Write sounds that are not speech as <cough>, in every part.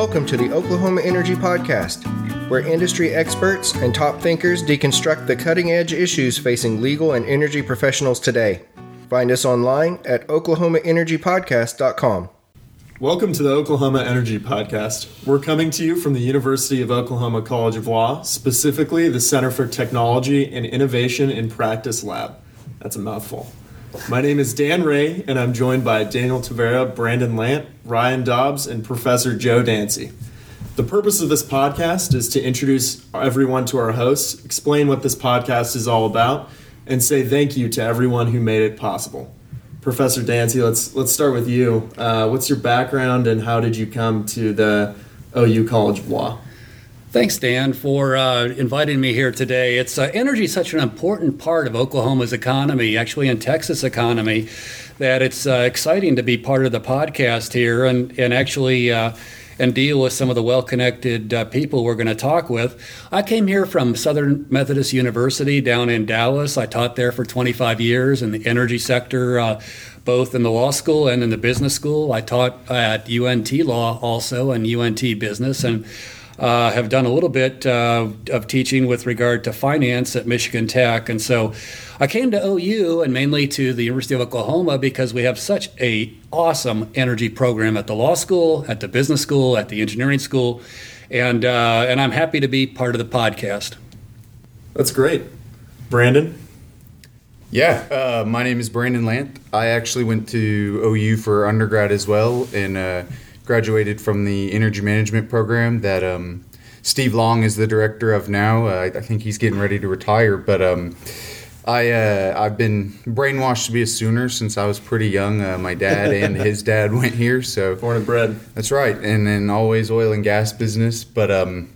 welcome to the Oklahoma Energy Podcast, where industry experts and top thinkers deconstruct the cutting edge issues facing legal and energy professionals today. Find us online at oklahomaenergypodcast.com. Welcome to the Oklahoma Energy Podcast. We're coming to you from the University of Oklahoma College of Law, specifically the Center for Technology and Innovation in Practice Lab. That's a mouthful. My name is Dan Ray, and I'm joined by Daniel Tavera, Brandon Lant, Ryan Dobbs, and Professor Joe Dancy. The purpose of this podcast is to introduce everyone to our hosts, explain what this podcast is all about, and say thank you to everyone who made it possible. Professor Dancy, let's let's start with you. Uh, what's your background, and how did you come to the OU College of Law? Thanks, Dan, for uh, inviting me here today. It's uh, energy is such an important part of Oklahoma's economy, actually, in Texas economy, that it's uh, exciting to be part of the podcast here and and actually. Uh, and deal with some of the well-connected uh, people we're going to talk with. I came here from Southern Methodist University down in Dallas. I taught there for 25 years in the energy sector, uh, both in the law school and in the business school. I taught at UNT Law also and UNT Business, and uh, have done a little bit uh, of teaching with regard to finance at Michigan Tech. And so I came to OU and mainly to the University of Oklahoma because we have such a awesome energy program at the law school, at the business school, at the engineering school. And, uh, and I'm happy to be part of the podcast. That's great. Brandon? Yeah, uh, my name is Brandon Lant. I actually went to OU for undergrad as well and uh, graduated from the energy management program that um, Steve Long is the director of now. Uh, I think he's getting ready to retire, but um, I uh, I've been brainwashed to be a Sooner since I was pretty young. Uh, my dad <laughs> and his dad went here, so born and bred. That's right, and then always oil and gas business. But um,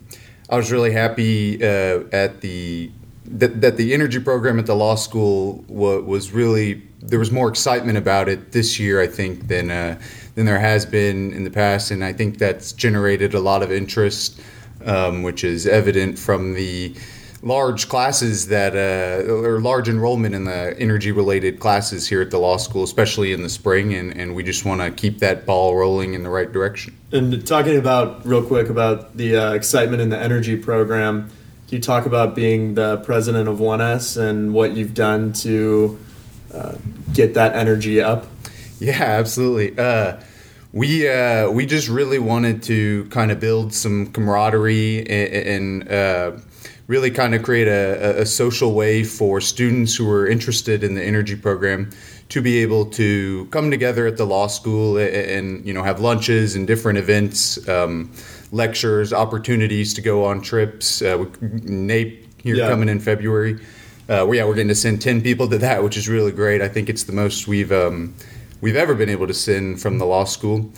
I was really happy uh, at the that, that the energy program at the law school was really there was more excitement about it this year, I think, than uh, than there has been in the past, and I think that's generated a lot of interest, um, which is evident from the large classes that uh, or large enrollment in the energy related classes here at the law school, especially in the spring, and, and we just want to keep that ball rolling in the right direction. And talking about real quick about the uh, excitement in the energy program, you talk about being the president of 1S and what you've done to uh, get that energy up? Yeah, absolutely. Uh, we uh, we just really wanted to kind of build some camaraderie and, and uh, really kind of create a, a, social way for students who are interested in the energy program to be able to come together at the law school and, and you know have lunches and different events, um, lectures, opportunities to go on trips. Uh, NAPE here yeah. coming in February. Uh, yeah, we're getting to send ten people to that, which is really great. I think it's the most we've um, we've ever been able to send from the law school.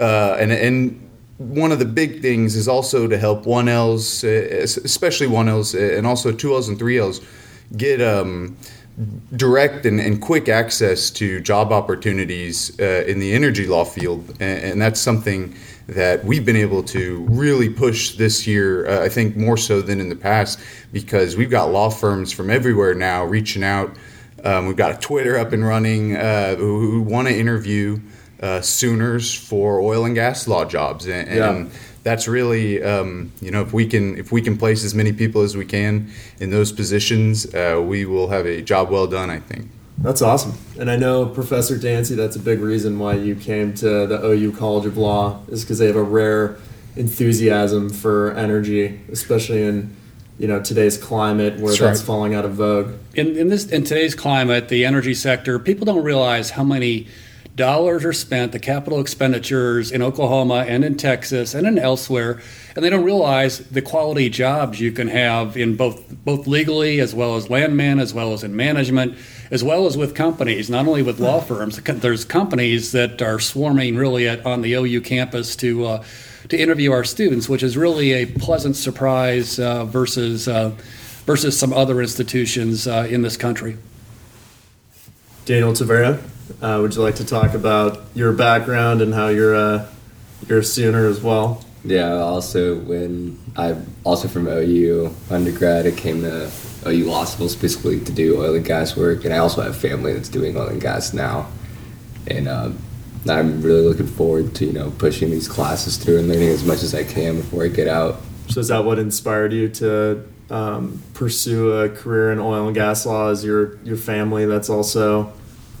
Uh, and, and one of the big things is also to help 1Ls, uh, especially 1Ls, uh, and also 2Ls and 3Ls, get um, direct and, and, quick access to job opportunities uh, in the energy law field. And, and, that's something that we've been able to really push this year, uh, I think more so than in the past, because we've got law firms from everywhere now reaching out um, we've got a Twitter up and running uh, who, who want to interview uh, Sooners for oil and gas law jobs, and, and yeah. that's really um, you know if we can if we can place as many people as we can in those positions, uh, we will have a job well done. I think. That's awesome, and I know Professor Dancy. That's a big reason why you came to the OU College of Law is because they have a rare enthusiasm for energy, especially in you know today's climate where that's, that's right. falling out of vogue. In, in this in today's climate, the energy sector, people don't realize how many dollars are spent, the capital expenditures in Oklahoma and in Texas and in elsewhere, and they don't realize the quality jobs you can have in both both legally as well as landman as well as in management as well as with companies, not only with law firms. There's companies that are swarming really at, on the OU campus to uh, to interview our students, which is really a pleasant surprise uh, versus uh, versus some other institutions uh, in this country. Daniel Tavera, uh, would you like to talk about your background and how you're a you're a Sooner as well? Yeah, also when I'm also from OU undergrad, I came to OU Law School specifically to do oil and gas work, and I also have family that's doing oil and gas now, and. Um, I'm really looking forward to you know pushing these classes through and learning as much as I can before I get out. So is that what inspired you to um, pursue a career in oil and gas law? Is your your family that's also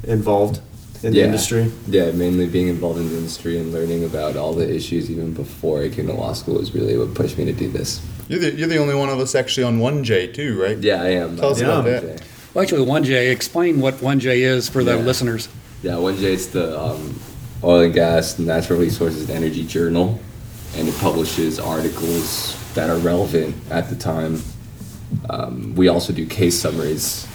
involved in the industry? Yeah, mainly being involved in the industry and learning about all the issues even before I came to law school was really what pushed me to do this. You're the, you're the only one of us actually on 1J too, right? Yeah, I am. Tell us about that. Well, actually, 1J, explain what 1J is for the Yeah. listeners. Yeah, 1J is the um, Oil and Gas Natural Resources and Energy Journal, and it publishes articles that are relevant at the time. Um, we also do case summaries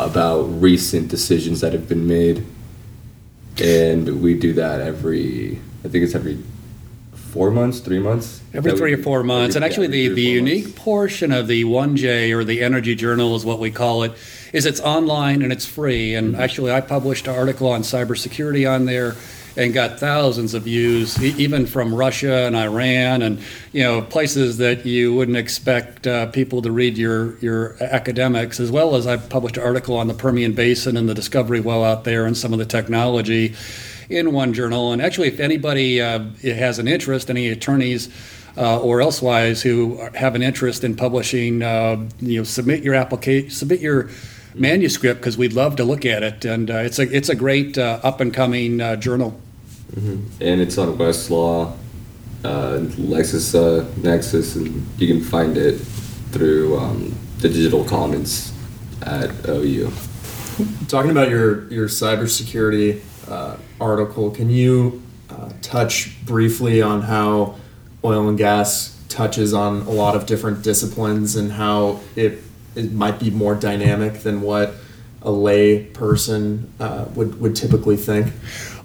about recent decisions that have been made, and we do that every, I think it's every four months, three months. Every three or four months. And actually, every the, the unique months. portion of the 1J or the Energy Journal is what we call it, is it's online and it's free. And Mm-hmm. actually, I published an article on cybersecurity on there and got thousands of views, even from Russia and Iran and, you know, places that you wouldn't expect uh, people to read your, your academics, as well as I published an article on the Permian Basin and the discovery well out there and some of the technology in one journal. And actually, if anybody uh, has an interest, any attorneys uh, or elsewise who have an interest in publishing, uh, you know, submit your application, submit your manuscript because we'd love to look at it. And uh, it's a it's a great uh, up and coming uh, journal. and it's on Westlaw, uh, Lexis uh, Nexis, and you can find it through um, the Digital Commons at OU. Talking about your your cybersecurity uh, article, can you uh, touch briefly on how oil and gas touches on a lot of different disciplines and how it it might be more dynamic than what a lay person uh, would would typically think?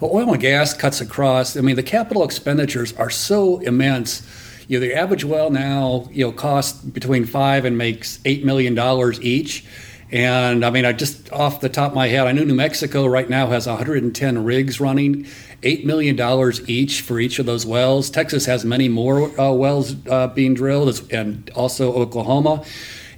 Well, oil and gas cuts across. I mean, the capital expenditures are so immense. You know, the average well now, you know, costs between five and makes eight million dollars each. And I mean, I just off the top of my head, I know New Mexico right now has 110 rigs running, eight million dollars each for each of those wells. Texas has many more uh, wells uh, being drilled, and also Oklahoma.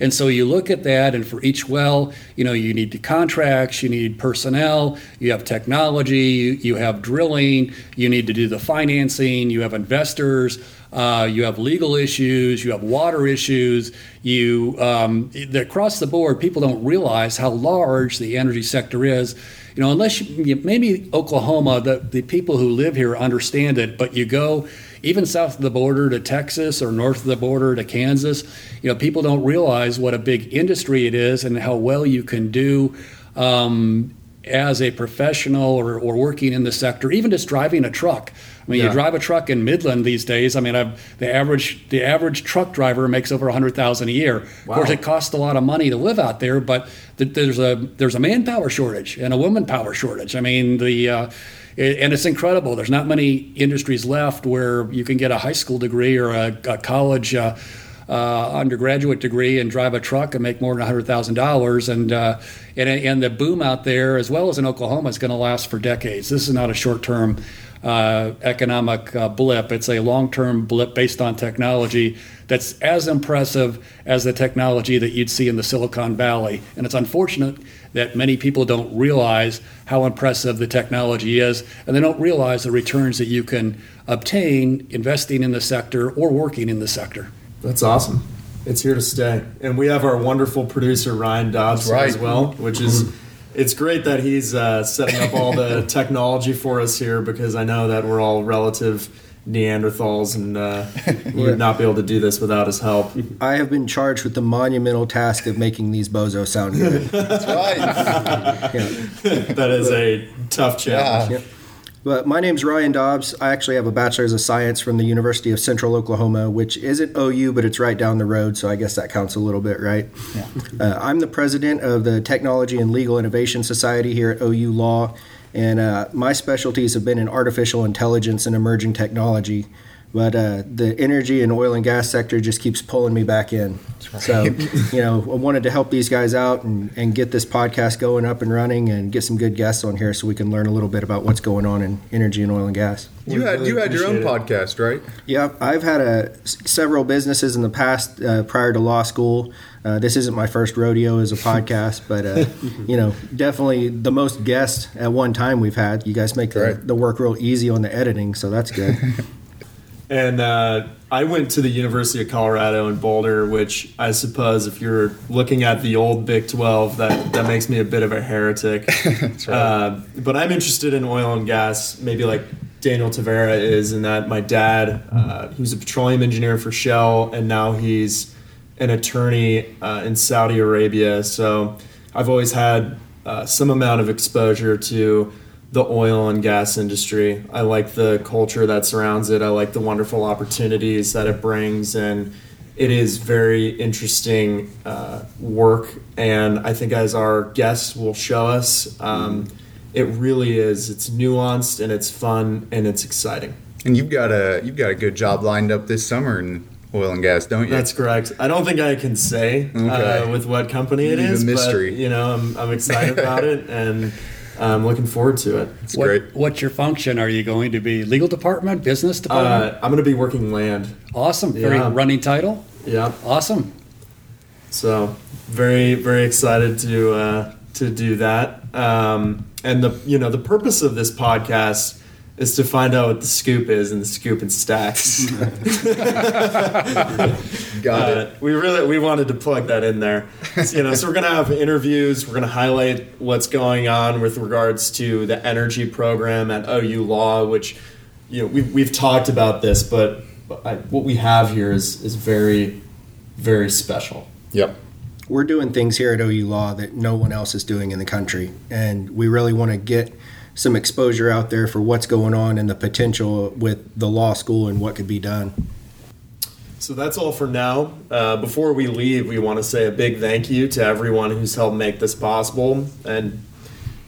And so you look at that, and for each well, you know, you need the contracts, you need personnel, you have technology, you, you have drilling, you need to do the financing, you have investors, uh, you have legal issues, you have water issues. You um, across the board, people don't realize how large the energy sector is. You know, unless you, maybe Oklahoma, the, the people who live here understand it, but you go even south of the border to Texas or north of the border to Kansas, you know, people don't realize what a big industry it is and how well you can do um, as a professional or, or working in the sector, even just driving a truck. I mean, Yeah. you drive a truck in Midland these days. I mean, I've, the average the average truck driver makes over a hundred thousand a year. Of course, it costs a lot of money to live out there, but th- there's a there's a manpower shortage and a woman power shortage. I mean, the uh, and it's incredible. There's not many industries left where you can get a high school degree or a, a college. Uh, uh, undergraduate degree and drive a truck and make more than hundred thousand dollars, and uh, and and the boom out there, as well as in Oklahoma, is going to last for decades. This is not a short-term uh, economic uh, blip. It's a long-term blip based on technology that's as impressive as the technology that you'd see in the Silicon Valley. And it's unfortunate that many people don't realize how impressive the technology is, and they don't realize the returns that you can obtain investing in the sector or working in the sector. That's awesome. It's here to stay. And we have our wonderful producer Ryan Dobbs right. as well, which is it's great that he's uh, setting up all the <laughs> technology for us here because I know that we're all relative Neanderthals and uh, <laughs> we would not be able to do this without his help. I have been charged with the monumental task of making these bozos sound good. <laughs> That's right. Yeah. That is a tough challenge. Yep. But my name's Ryan Dobbs. I actually have a bachelor's of science from the University of Central Oklahoma, which isn't OU, but it's right down the road, so I guess that counts a little bit, right? Uh, I'm the president of the Technology and Legal Innovation Society here at OU Law, and uh, my specialties have been in artificial intelligence and emerging technology. But uh, the energy and oil and gas sector just keeps pulling me back in. So, <laughs> you know, I wanted to help these guys out and, and get this podcast going up and running and get some good guests on here so we can learn a little bit about what's going on in energy and oil and gas. You had really you had your own appreciate podcast, right? Yeah, I've had a, several businesses in the past uh, prior to law school. Uh, this isn't my first rodeo as a <laughs> podcast, but uh, you know, definitely the most guests at one time we've had. You guys make the, Right. the work real easy on the editing, so that's good. <laughs> And uh, I went to the University of Colorado in Boulder, which I suppose if you're looking at the old Big 12, that, that makes me a bit of a heretic. <laughs> uh, but I'm interested in oil and gas, maybe like Daniel Tavera is, in that my dad, uh, he was a petroleum engineer for Shell, and now he's an attorney uh, in Saudi Arabia. So I've always had uh, some amount of exposure to the oil and gas industry. I like the culture that surrounds it. I like the wonderful opportunities that it brings, and it is very interesting uh, work. And I think as our guests will show us, um, it really is. It's nuanced and it's fun and it's exciting. And you've got a you've got a good job lined up this summer in oil and gas, don't you? That's correct. I don't think I can say Okay. uh, with what company it mystery. but you know, I'm, I'm excited about it and I'm looking forward to it. it's What- great. What's your function? Are you going to be legal department, business department? Uh, I'm going to be working land. awesome. Very running title. Yeah. Awesome. So very very excited to uh, to do that. Um, and the you know the purpose of this podcast is to find out what the scoop is and the scoop and stacks. <laughs> <laughs> Got Uh, it. we really we wanted to plug that in there. So, <laughs> you know, so we're gonna have interviews. We're gonna highlight what's going on with regards to the energy program at OU Law, which you know we've we've talked about this, but I, what we have here is is very very special. Yep. We're doing things here at OU Law that no one else is doing in the country, and we really want to get some exposure out there for what's going on and the potential with the law school and what could be done. So that's all for now. Uh, before we leave, we want to say a big thank you to everyone who's helped make this possible. And,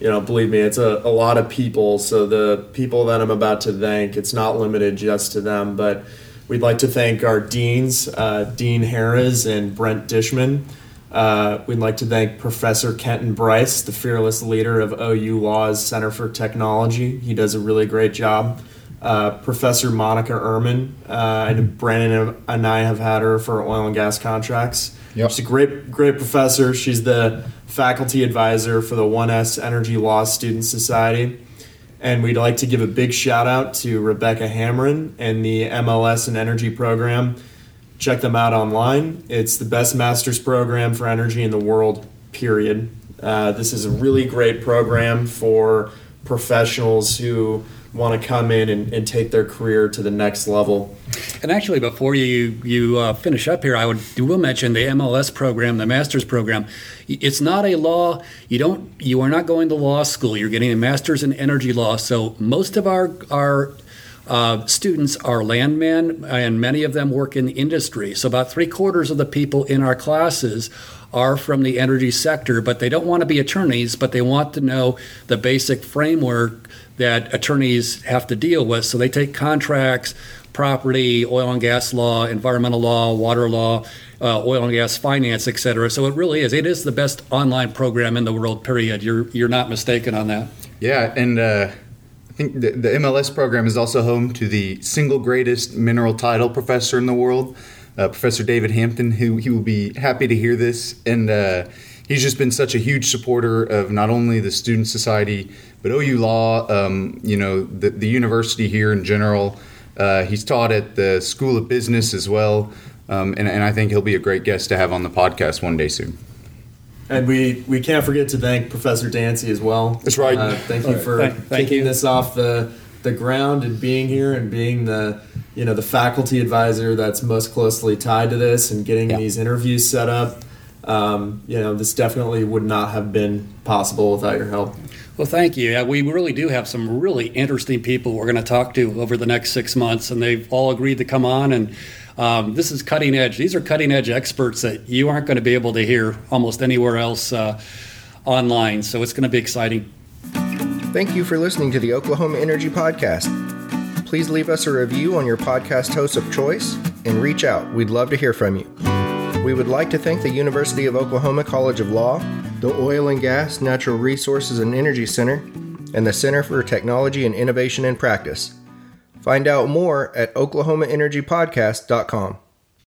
you know, believe me, it's a, a lot of people. So the people that I'm about to thank, it's not limited just to them. But we'd like to thank our deans, uh, Dean Harroz and Brent Dishman. Uh, we'd like to thank Professor Kenton Brice, the fearless leader of OU Law's Center for Technology. He does a really great job. Uh, Professor Monika Ehrman, uh, and Brandon and I have had her for oil and gas contracts. Yep. She's a great, great professor. She's the faculty advisor for the 1S Energy Law Student Society. And we'd like to give a big shout out to Rebecca Hamron and the MLS and Energy program. Check them out online. It's the best master's program for energy in the world, period. Uh, this is a really great program for professionals who want to come in and, and take their career to the next level. And actually, before you you uh, finish up here, I would you will mention the MLS program, the master's program. It's not a law. You don't. You are not going to law school. You're getting a master's in energy law. So most of our our uh, students are landmen, and many of them work in the industry. So about three quarters of the people in our classes are from the energy sector, but they don't want to be attorneys, but they want to know the basic framework that attorneys have to deal with. So they take contracts, property, oil and gas law, environmental law, water law, uh, oil and gas finance, et cetera. So it really is. It is the best online program in the world. Period. You're you're not mistaken on that. Yeah, and uh, the, the MLS program is also home to the single greatest mineral title professor in the world, uh, Professor David Hampton, who he will be happy to hear this. And uh, he's just been such a huge supporter of not only the Student Society, but OU Law, um, you know, the, the university here in general. Uh, he's taught at the School of Business as well. Um, and, and I think he'll be a great guest to have on the podcast one day soon. And we, we can't forget to thank Professor Dancy as well. That's right. Uh, thank you for Thank- thank kicking you. this off the the ground and being here and being the you know the faculty advisor that's most closely tied to this and getting Yeah. these interviews set up. Um, you know, this definitely would not have been possible without your help. Well, thank you. Yeah, we really do have some really interesting people we're going to talk to over the next six months, and they've all agreed to come on. And um, this is cutting edge. These are cutting edge experts that you aren't going to be able to hear almost anywhere else uh, online. So it's going to be exciting. Thank you for listening to the Oklahoma Energy Podcast. please leave us a review on your podcast host of choice and reach out. We'd love to hear from you. We would like to thank the University of Oklahoma College of Law, the Oil and Gas, Natural Resources and Energy Center, and the Center for Technology and Innovation in Practice. Find out more at oklahomaenergypodcast.com.